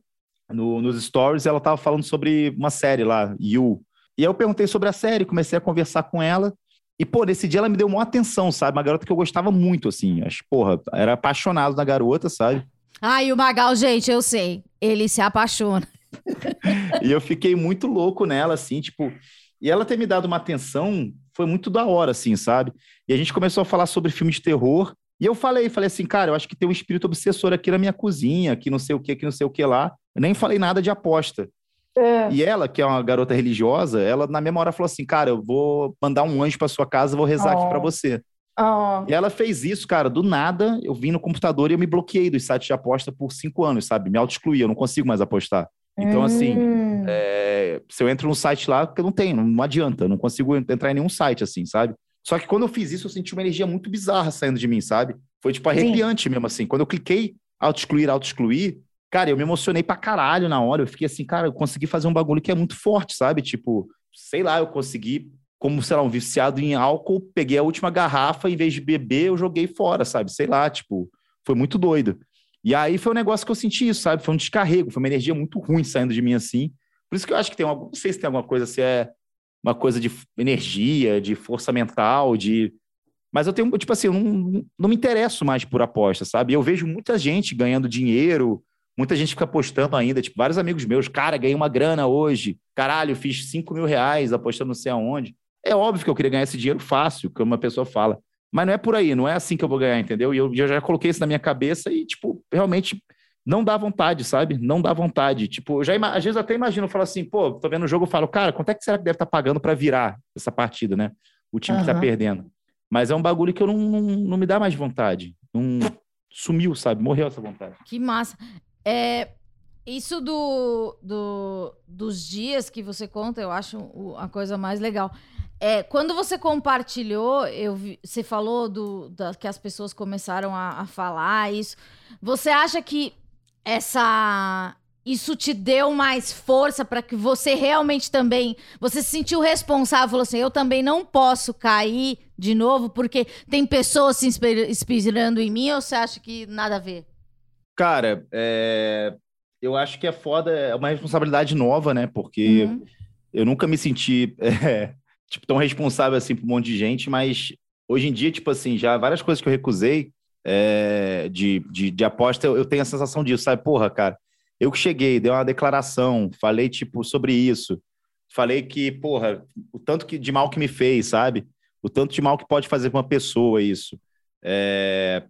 no, nos stories, ela tava falando sobre uma série lá, You. E aí eu perguntei sobre a série, comecei a conversar com ela. E, pô, nesse dia ela me deu uma atenção, sabe? Uma garota que eu gostava muito, assim. Acho, porra, era apaixonado na garota, sabe? Ah, e o Magal, gente, eu sei. Ele se apaixona. e eu fiquei muito louco nela, assim, tipo. E ela ter me dado uma atenção foi muito da hora, assim, sabe? E a gente começou a falar sobre filmes de terror. E eu falei, falei assim, cara, eu acho que tem um espírito obsessor aqui na minha cozinha, que não sei o que, que não sei o que lá. Eu nem falei nada de aposta. É. E ela, que é uma garota religiosa, ela na mesma hora falou assim: Cara, eu vou mandar um anjo para sua casa, vou rezar oh. aqui para você. Oh. E ela fez isso, cara, do nada. Eu vim no computador e eu me bloqueei dos sites de aposta por cinco anos, sabe? Me auto-excluí, eu não consigo mais apostar. Então, assim, hum. assim, é, se eu entro no site lá, porque eu não tenho, não adianta, eu não consigo entrar em nenhum site, assim, sabe? Só que quando eu fiz isso, eu senti uma energia muito bizarra saindo de mim, sabe? Foi, tipo, arrepiante Sim. mesmo, assim. Quando eu cliquei auto-excluir, auto-excluir, Cara, eu me emocionei pra caralho na hora. Eu fiquei assim, cara, eu consegui fazer um bagulho que é muito forte, sabe? Tipo, sei lá, eu consegui, como, sei lá, um viciado em álcool, peguei a última garrafa, em vez de beber, eu joguei fora, sabe? Sei lá, tipo, foi muito doido. E aí foi um negócio que eu senti isso, sabe? Foi um descarrego, foi uma energia muito ruim saindo de mim assim. Por isso que eu acho que tem uma. Não sei se tem alguma coisa, se é uma coisa de energia, de força mental, de. Mas eu tenho, tipo assim, eu não, não me interesso mais por aposta, sabe? Eu vejo muita gente ganhando dinheiro, Muita gente fica apostando ainda, tipo, vários amigos meus, cara, ganhei uma grana hoje, caralho, fiz 5 mil reais apostando não sei aonde. É óbvio que eu queria ganhar esse dinheiro fácil, como uma pessoa fala. Mas não é por aí, não é assim que eu vou ganhar, entendeu? E eu, eu já coloquei isso na minha cabeça e, tipo, realmente não dá vontade, sabe? Não dá vontade. Tipo, já às vezes até imagino, eu falo assim, pô, tô vendo o jogo, eu falo, cara, quanto é que será que deve estar tá pagando para virar essa partida, né? O time uhum. que tá perdendo. Mas é um bagulho que eu não, não, não me dá mais vontade. Não sumiu, sabe? Morreu essa vontade. Que massa. É, isso do, do, dos dias que você conta, eu acho a coisa mais legal. É, quando você compartilhou, eu vi, você falou do, da, que as pessoas começaram a, a falar isso. Você acha que essa isso te deu mais força para que você realmente também você se sentiu responsável, falou assim, eu também não posso cair de novo porque tem pessoas se inspirando em mim ou você acha que nada a ver? Cara, é... eu acho que é foda, é uma responsabilidade nova, né? Porque uhum. eu nunca me senti é, tipo, tão responsável assim por um monte de gente, mas hoje em dia, tipo assim, já várias coisas que eu recusei é, de, de, de, aposta, eu, eu, tenho a sensação disso, sabe? Porra, cara, eu que cheguei, dei uma declaração, falei, tipo, sobre isso, falei que, porra, o tanto que, de mal que me fez, sabe? O tanto de mal que pode fazer com uma pessoa isso. É,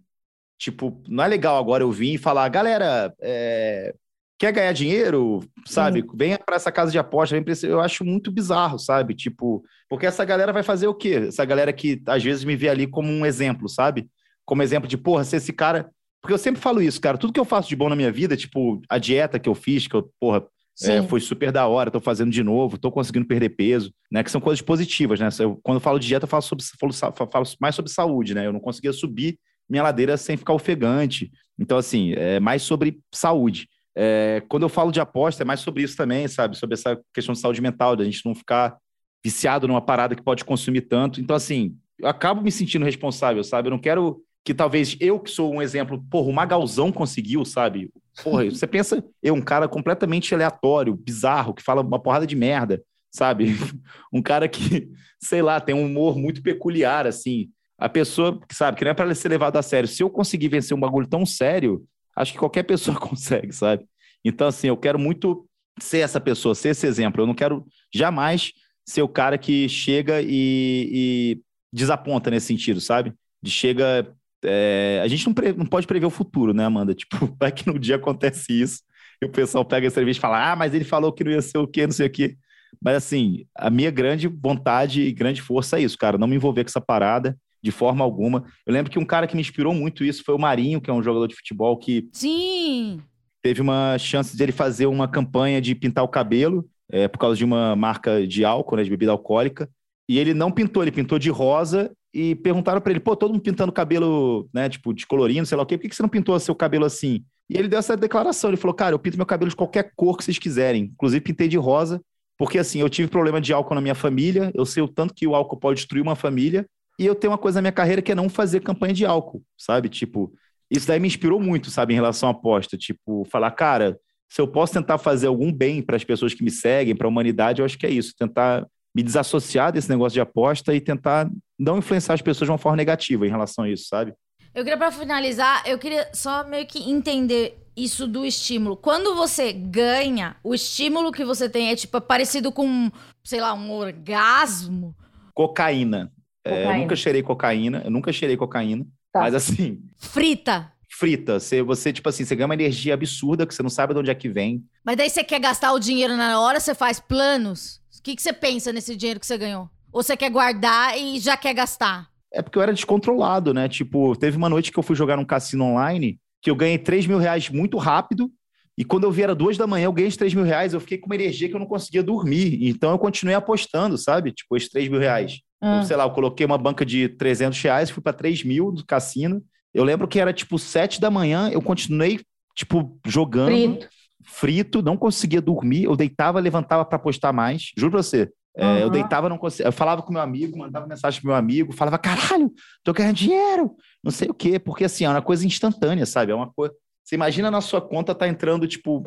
Tipo, não é legal agora eu vir e falar, galera, é, quer ganhar dinheiro, sabe? Sim. Venha para essa casa de aposta, vem esse... eu acho muito bizarro, sabe? Tipo, porque essa galera vai fazer o quê? Essa galera que às vezes me vê ali como um exemplo, sabe? Como exemplo de, porra, se esse cara. Porque eu sempre falo isso, cara, tudo que eu faço de bom na minha vida, tipo, a dieta que eu fiz, que eu, porra, é, foi super da hora, tô fazendo de novo, tô conseguindo perder peso, né? Que são coisas positivas, né? Eu, quando eu falo de dieta, eu falo, sobre, falo, falo mais sobre saúde, né? Eu não conseguia subir minha ladeira sem ficar ofegante. Então, assim, é mais sobre saúde. É, quando eu falo de aposta, é mais sobre isso também, sabe? Sobre essa questão de saúde mental, da gente não ficar viciado numa parada que pode consumir tanto. Então, assim, eu acabo me sentindo responsável, sabe? Eu não quero que talvez eu, que sou um exemplo, porra, o Magalzão conseguiu, sabe? Porra, você pensa, eu, um cara completamente aleatório, bizarro, que fala uma porrada de merda, sabe? Um cara que, sei lá, tem um humor muito peculiar, assim a pessoa, sabe, que não é para ser levado a sério. Se eu conseguir vencer um bagulho tão sério, acho que qualquer pessoa consegue, sabe? Então, assim, eu quero muito ser essa pessoa, ser esse exemplo. Eu não quero jamais ser o cara que chega e, e desaponta nesse sentido, sabe? De chega. É... a gente não, pre... não pode prever o futuro, né, Amanda? Tipo, vai que no dia acontece isso e o pessoal pega essa revista e fala: ah, mas ele falou que não ia ser o quê, não sei o quê. Mas, assim, a minha grande vontade e grande força é isso, cara, não me envolver com essa parada de forma alguma. Eu lembro que um cara que me inspirou muito isso foi o Marinho, que é um jogador de futebol que. Sim! Teve uma chance de ele fazer uma campanha de pintar o cabelo, é, por causa de uma marca de álcool, né, de bebida alcoólica. E ele não pintou, ele pintou de rosa e perguntaram para ele, pô, todo mundo pintando cabelo, né, tipo, de colorindo, sei lá o quê, por que você não pintou seu cabelo assim? E ele deu essa declaração, ele falou, cara, eu pinto meu cabelo de qualquer cor que vocês quiserem, inclusive pintei de rosa, porque assim, eu tive problema de álcool na minha família, eu sei o tanto que o álcool pode destruir uma família, e eu tenho uma coisa na minha carreira que é não fazer campanha de álcool, sabe? Tipo, Isso daí me inspirou muito, sabe, em relação à aposta. Tipo, falar, cara, se eu posso tentar fazer algum bem para as pessoas que me seguem, para a humanidade, eu acho que é isso. Tentar me desassociar desse negócio de aposta e tentar não influenciar as pessoas de uma forma negativa em relação a isso, sabe? Eu queria, para finalizar, eu queria só meio que entender isso do estímulo. Quando você ganha, o estímulo que você tem é tipo é parecido com, sei lá, um orgasmo. Cocaína. É, eu nunca cheirei cocaína, eu nunca cheirei cocaína, tá. mas assim. Frita. Frita. Você, você, tipo assim, você ganha uma energia absurda que você não sabe de onde é que vem. Mas daí você quer gastar o dinheiro na hora, você faz planos. O que, que você pensa nesse dinheiro que você ganhou? Ou você quer guardar e já quer gastar? É porque eu era descontrolado, né? Tipo, teve uma noite que eu fui jogar num cassino online que eu ganhei 3 mil reais muito rápido. E quando eu vi era duas da manhã, eu ganhei esses 3 mil reais, eu fiquei com uma energia que eu não conseguia dormir. Então eu continuei apostando, sabe? Tipo, esses 3 mil reais. Ah. Sei lá, eu coloquei uma banca de 300 reais, fui para 3 mil do cassino. Eu lembro que era tipo 7 da manhã, eu continuei, tipo, jogando. Frito. Frito, não conseguia dormir. Eu deitava, levantava para apostar mais. Juro pra você. É, Eu deitava, não conseguia. Eu falava com meu amigo, mandava mensagem pro meu amigo, falava, caralho, tô ganhando dinheiro, não sei o quê, porque assim, é uma coisa instantânea, sabe? É uma coisa. Você imagina na sua conta tá entrando, tipo,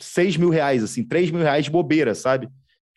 6 mil reais, assim, 3 mil reais de bobeira, sabe?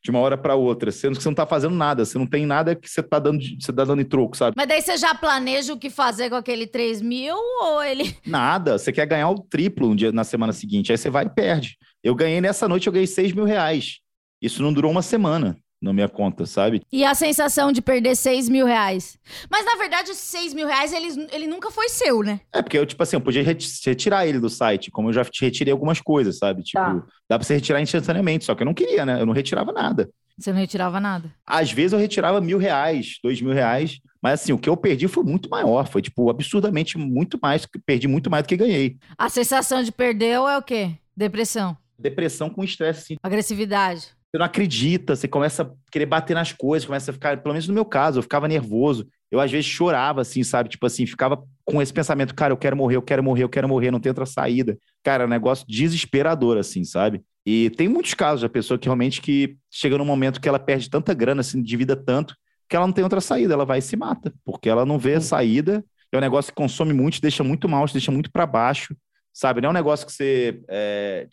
De uma hora para outra, sendo que você não tá fazendo nada, você não tem nada que você tá dando, você tá dando em troco, sabe? Mas daí você já planeja o que fazer com aquele 3 mil ou ele. Nada, você quer ganhar o triplo um dia, na semana seguinte, aí você vai e perde. Eu ganhei nessa noite, eu ganhei 6 mil reais. Isso não durou uma semana na minha conta, sabe? E a sensação de perder 6 mil reais. Mas na verdade, esses 6 mil reais, ele, ele nunca foi seu, né? É, porque eu, tipo assim, eu podia retirar ele do site, como eu já retirei algumas coisas, sabe? Tipo, tá. dá pra você retirar instantaneamente, só que eu não queria, né? Eu não retirava nada. Você não retirava nada? Às vezes eu retirava mil reais, dois mil reais, mas assim, o que eu perdi foi muito maior, foi, tipo, absurdamente muito mais, perdi muito mais do que ganhei. A sensação de perder é o quê? Depressão? Depressão com estresse, sim. Agressividade? Você não acredita, você começa a querer bater nas coisas, começa a ficar, pelo menos no meu caso, eu ficava nervoso. Eu às vezes chorava, assim, sabe? Tipo assim, ficava com esse pensamento, cara, eu quero morrer, eu quero morrer, eu quero morrer, não tem outra saída. Cara, é um negócio desesperador, assim, sabe? E tem muitos casos da pessoa que realmente que chega num momento que ela perde tanta grana, assim, de vida tanto, que ela não tem outra saída, ela vai e se mata, porque ela não vê a saída. É um negócio que consome muito, deixa muito mal, te deixa muito para baixo, sabe? Não é um negócio que você é,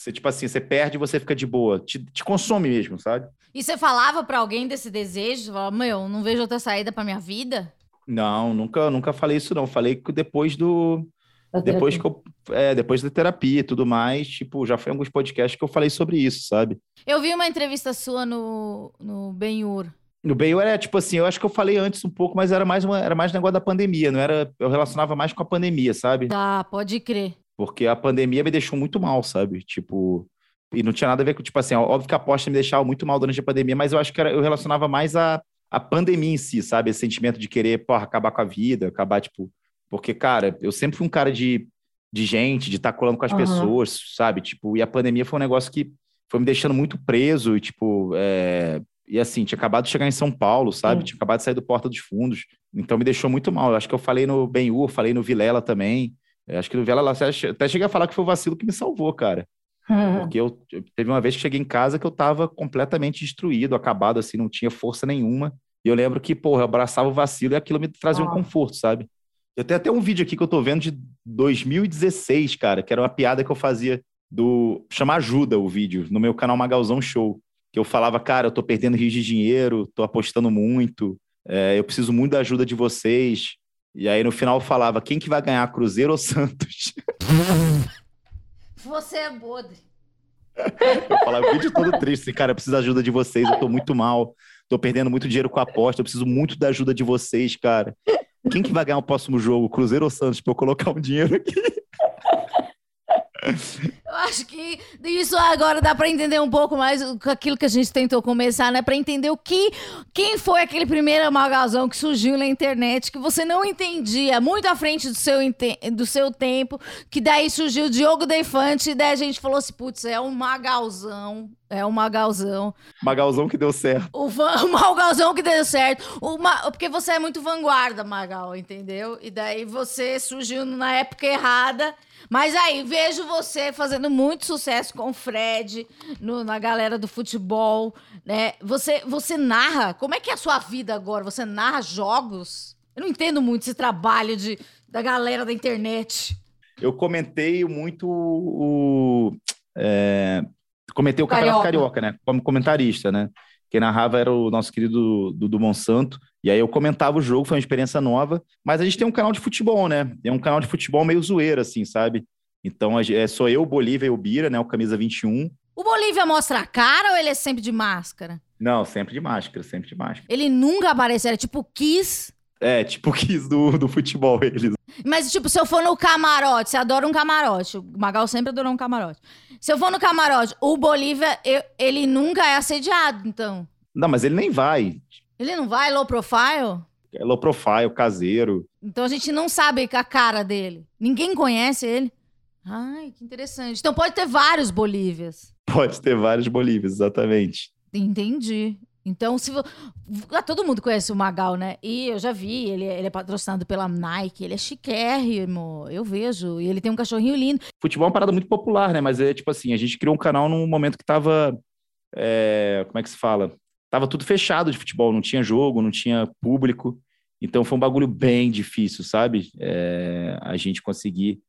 você, tipo assim, você perde e você fica de boa. Te, te consome mesmo, sabe? E você falava para alguém desse desejo? Você falava, meu, não vejo outra saída pra minha vida? Não, nunca, nunca falei isso, não. Falei que depois do. depois que eu. É, depois da terapia e tudo mais, tipo, já foi alguns podcasts que eu falei sobre isso, sabe? Eu vi uma entrevista sua no, no Ben-Hur. No Ben-Hur é tipo assim, eu acho que eu falei antes um pouco, mas era mais, uma, era mais negócio da pandemia, não era. Eu relacionava mais com a pandemia, sabe? Tá, pode crer. Porque a pandemia me deixou muito mal, sabe? Tipo, e não tinha nada a ver com, tipo assim, óbvio que a aposta me deixava muito mal durante a pandemia, mas eu acho que era, eu relacionava mais a, a pandemia em si, sabe? Esse sentimento de querer, porra, acabar com a vida, acabar, tipo. Porque, cara, eu sempre fui um cara de, de gente, de estar tá colando com as uhum. pessoas, sabe? Tipo, e a pandemia foi um negócio que foi me deixando muito preso e, tipo, é... e assim, tinha acabado de chegar em São Paulo, sabe? Uhum. Tinha acabado de sair do Porta dos Fundos. Então me deixou muito mal. Eu acho que eu falei no Ben-Hur, falei no Vilela também. Acho que no Vela Lacerda até cheguei a falar que foi o vacilo que me salvou, cara. Uhum. Porque eu, eu, teve uma vez que cheguei em casa que eu tava completamente destruído, acabado, assim, não tinha força nenhuma. E eu lembro que, porra, eu abraçava o vacilo e aquilo me trazia uhum. um conforto, sabe? Eu tenho até um vídeo aqui que eu tô vendo de 2016, cara, que era uma piada que eu fazia do. Chama Ajuda o vídeo, no meu canal Magalzão Show. Que eu falava, cara, eu tô perdendo rios de dinheiro, tô apostando muito, é, eu preciso muito da ajuda de vocês. E aí no final falava quem que vai ganhar, Cruzeiro ou Santos? Você é podre. Eu falava o vídeo todo triste, assim, cara, eu preciso da ajuda de vocês, eu tô muito mal, tô perdendo muito dinheiro com a aposta, eu preciso muito da ajuda de vocês, cara. Quem que vai ganhar o próximo jogo, Cruzeiro ou Santos, pra eu colocar um dinheiro aqui? Acho que isso agora dá para entender um pouco mais aquilo que a gente tentou começar, né? Para entender o que, quem foi aquele primeiro magalzão que surgiu na internet que você não entendia, muito à frente do seu, do seu tempo, que daí surgiu o Diogo Defante, e daí a gente falou assim, putz, é um magalzão, é um magalzão. Magalzão que deu certo. O, van, o magalzão que deu certo. O ma, porque você é muito vanguarda, Magal, entendeu? E daí você surgiu na época errada mas aí, vejo você fazendo muito sucesso com o Fred, no, na galera do futebol, né? Você, você narra, como é que é a sua vida agora? Você narra jogos? Eu não entendo muito esse trabalho de, da galera da internet. Eu comentei muito o. É, comentei o Campeonato Carioca, né? Como comentarista, né? Quem narrava era o nosso querido Dudu Monsanto. E aí eu comentava o jogo, foi uma experiência nova. Mas a gente tem um canal de futebol, né? É um canal de futebol meio zoeiro, assim, sabe? Então é, sou eu, Bolívia e o Bira, né? O camisa 21. O Bolívia mostra a cara ou ele é sempre de máscara? Não, sempre de máscara, sempre de máscara. Ele nunca aparece, era tipo Kiss. É, tipo Kiss do, do futebol, eles. Mas, tipo, se eu for no camarote, você adora um camarote. O Magal sempre adorou um camarote. Se eu for no camarote, o Bolívia, eu, ele nunca é assediado, então. Não, mas ele nem vai. Ele não vai low profile? É low profile, caseiro. Então a gente não sabe a cara dele. Ninguém conhece ele. Ai, que interessante. Então pode ter vários Bolívias. Pode ter vários Bolívias, exatamente. Entendi. Então, se ah, todo mundo conhece o Magal, né? E eu já vi, ele, ele é patrocinado pela Nike, ele é chiquérrimo, eu vejo. E ele tem um cachorrinho lindo. Futebol é uma parada muito popular, né? Mas é tipo assim, a gente criou um canal num momento que tava. É, como é que se fala? Tava tudo fechado de futebol, não tinha jogo, não tinha público. Então foi um bagulho bem difícil, sabe? É, a gente conseguir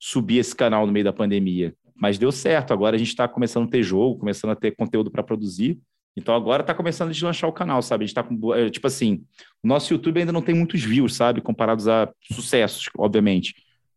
subir esse canal no meio da pandemia. Mas deu certo, agora a gente está começando a ter jogo, começando a ter conteúdo para produzir. Então agora está começando a deslanchar o canal, sabe? A gente tá com. É, tipo assim, o nosso YouTube ainda não tem muitos views, sabe? Comparados a sucessos, obviamente.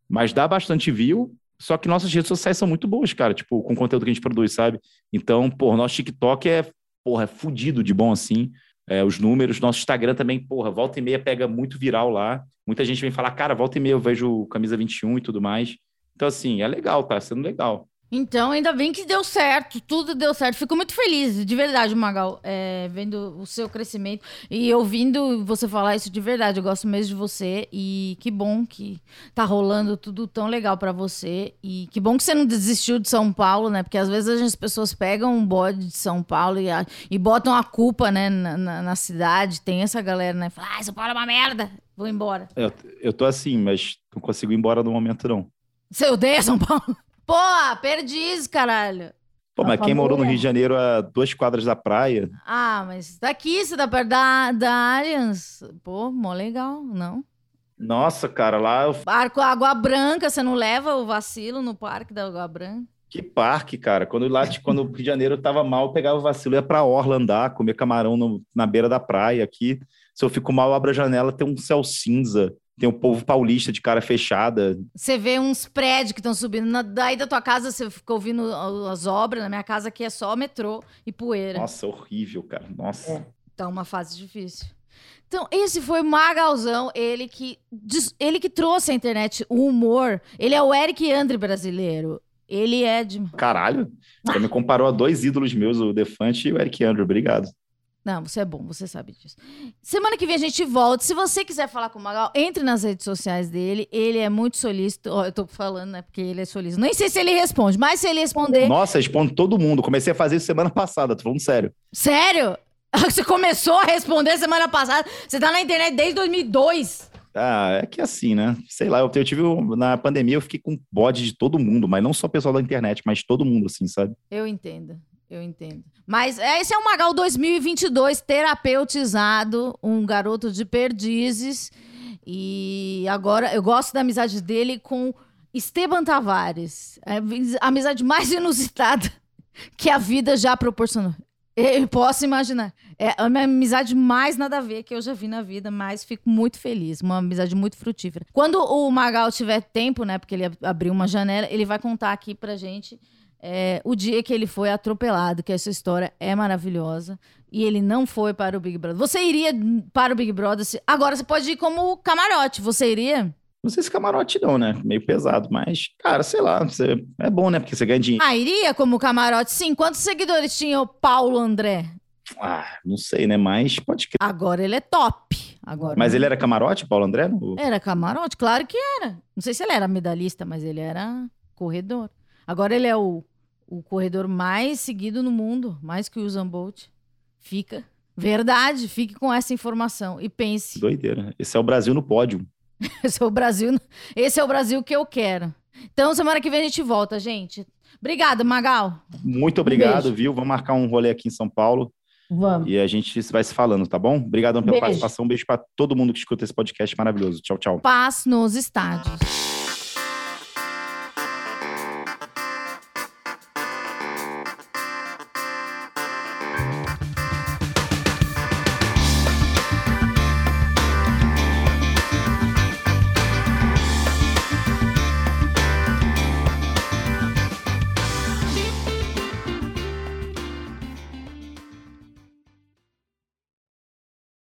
Mas dá bastante view, só que nossas redes sociais são muito boas, cara, tipo, com o conteúdo que a gente produz, sabe? Então, pô, nosso TikTok é, porra, é fudido de bom assim. É, os números, nosso Instagram também, porra, volta e meia pega muito viral lá. Muita gente vem falar, cara, volta e meia eu vejo camisa 21 e tudo mais. Então, assim, é legal, tá sendo legal. Então, ainda bem que deu certo, tudo deu certo. Fico muito feliz, de verdade, Magal, é, vendo o seu crescimento e ouvindo você falar isso de verdade. Eu gosto mesmo de você e que bom que tá rolando tudo tão legal para você. E que bom que você não desistiu de São Paulo, né? Porque às vezes as pessoas pegam um bode de São Paulo e, e botam a culpa, né, na, na, na cidade. Tem essa galera, né? Fala, ah, São Paulo é uma merda, vou embora. Eu, eu tô assim, mas não consigo ir embora no momento, não. Você odeia São Paulo? Pô, perdiz, caralho. Pô, mas quem morou no Rio de Janeiro a duas quadras da praia? Ah, mas daqui, você tá perto da, da Allianz. Pô, mó legal, não? Nossa, cara, lá... Eu... Parque Água Branca, você não leva o vacilo no Parque da Água Branca? Que parque, cara. Quando lá, quando o Rio de Janeiro tava mal, eu pegava o vacilo, ia pra Orla andar, comer camarão no, na beira da praia aqui. Se eu fico mal, eu abro a janela, tem um céu cinza tem o povo paulista de cara fechada. Você vê uns prédios que estão subindo. Na, daí da tua casa você fica ouvindo as obras. Na minha casa aqui é só metrô e poeira. Nossa, horrível, cara. Nossa. É. Tá uma fase difícil. Então, esse foi o Magalzão, ele que, ele que trouxe à internet o humor. Ele é o Eric Andre brasileiro. Ele é de. Caralho! Você me comparou a dois ídolos meus, o Defante e o Eric Andre. Obrigado. Não, você é bom, você sabe disso. Semana que vem a gente volta. Se você quiser falar com o Magal, entre nas redes sociais dele. Ele é muito solícito. Eu tô falando, né? Porque ele é solícito. Nem sei se ele responde, mas se ele responder. Nossa, responde todo mundo. Comecei a fazer isso semana passada, tô falando sério. Sério? Você começou a responder semana passada. Você tá na internet desde 2002. Ah, é que assim, né? Sei lá, eu, eu tive. Na pandemia eu fiquei com bode de todo mundo, mas não só o pessoal da internet, mas todo mundo, assim, sabe? Eu entendo. Eu entendo. Mas esse é o Magal 2022 terapeutizado, um garoto de perdizes. E agora eu gosto da amizade dele com Esteban Tavares. É a amizade mais inusitada que a vida já proporcionou. Eu posso imaginar. É a minha amizade mais nada a ver que eu já vi na vida, mas fico muito feliz. Uma amizade muito frutífera. Quando o Magal tiver tempo, né? Porque ele abriu uma janela, ele vai contar aqui pra gente é, o dia que ele foi atropelado, que essa história é maravilhosa. E ele não foi para o Big Brother. Você iria para o Big Brother? Se... Agora você pode ir como camarote. Você iria? Não sei se camarote não, né? Meio pesado, mas, cara, sei lá, você... é bom, né? Porque você ganha dinheiro. Ah, iria como camarote, sim. Quantos seguidores tinha o Paulo André? Ah, não sei, né? Mas pode crer. Agora ele é top. Agora, mas ele era camarote, Paulo André? Era camarote, claro que era. Não sei se ele era medalhista, mas ele era corredor. Agora ele é o o corredor mais seguido no mundo, mais que o Usain Bolt. Fica. Verdade, fique com essa informação e pense. Doideira. Esse é o Brasil no pódio. esse é o Brasil, esse é o Brasil que eu quero. Então, semana que vem a gente volta, gente. Obrigada, Magal. Muito obrigado, um viu? Vamos marcar um rolê aqui em São Paulo. Vamos. E a gente vai se falando, tá bom? Obrigadão pela Beijo. participação. Beijo pra todo mundo que escuta esse podcast maravilhoso. Tchau, tchau. Paz nos estádios.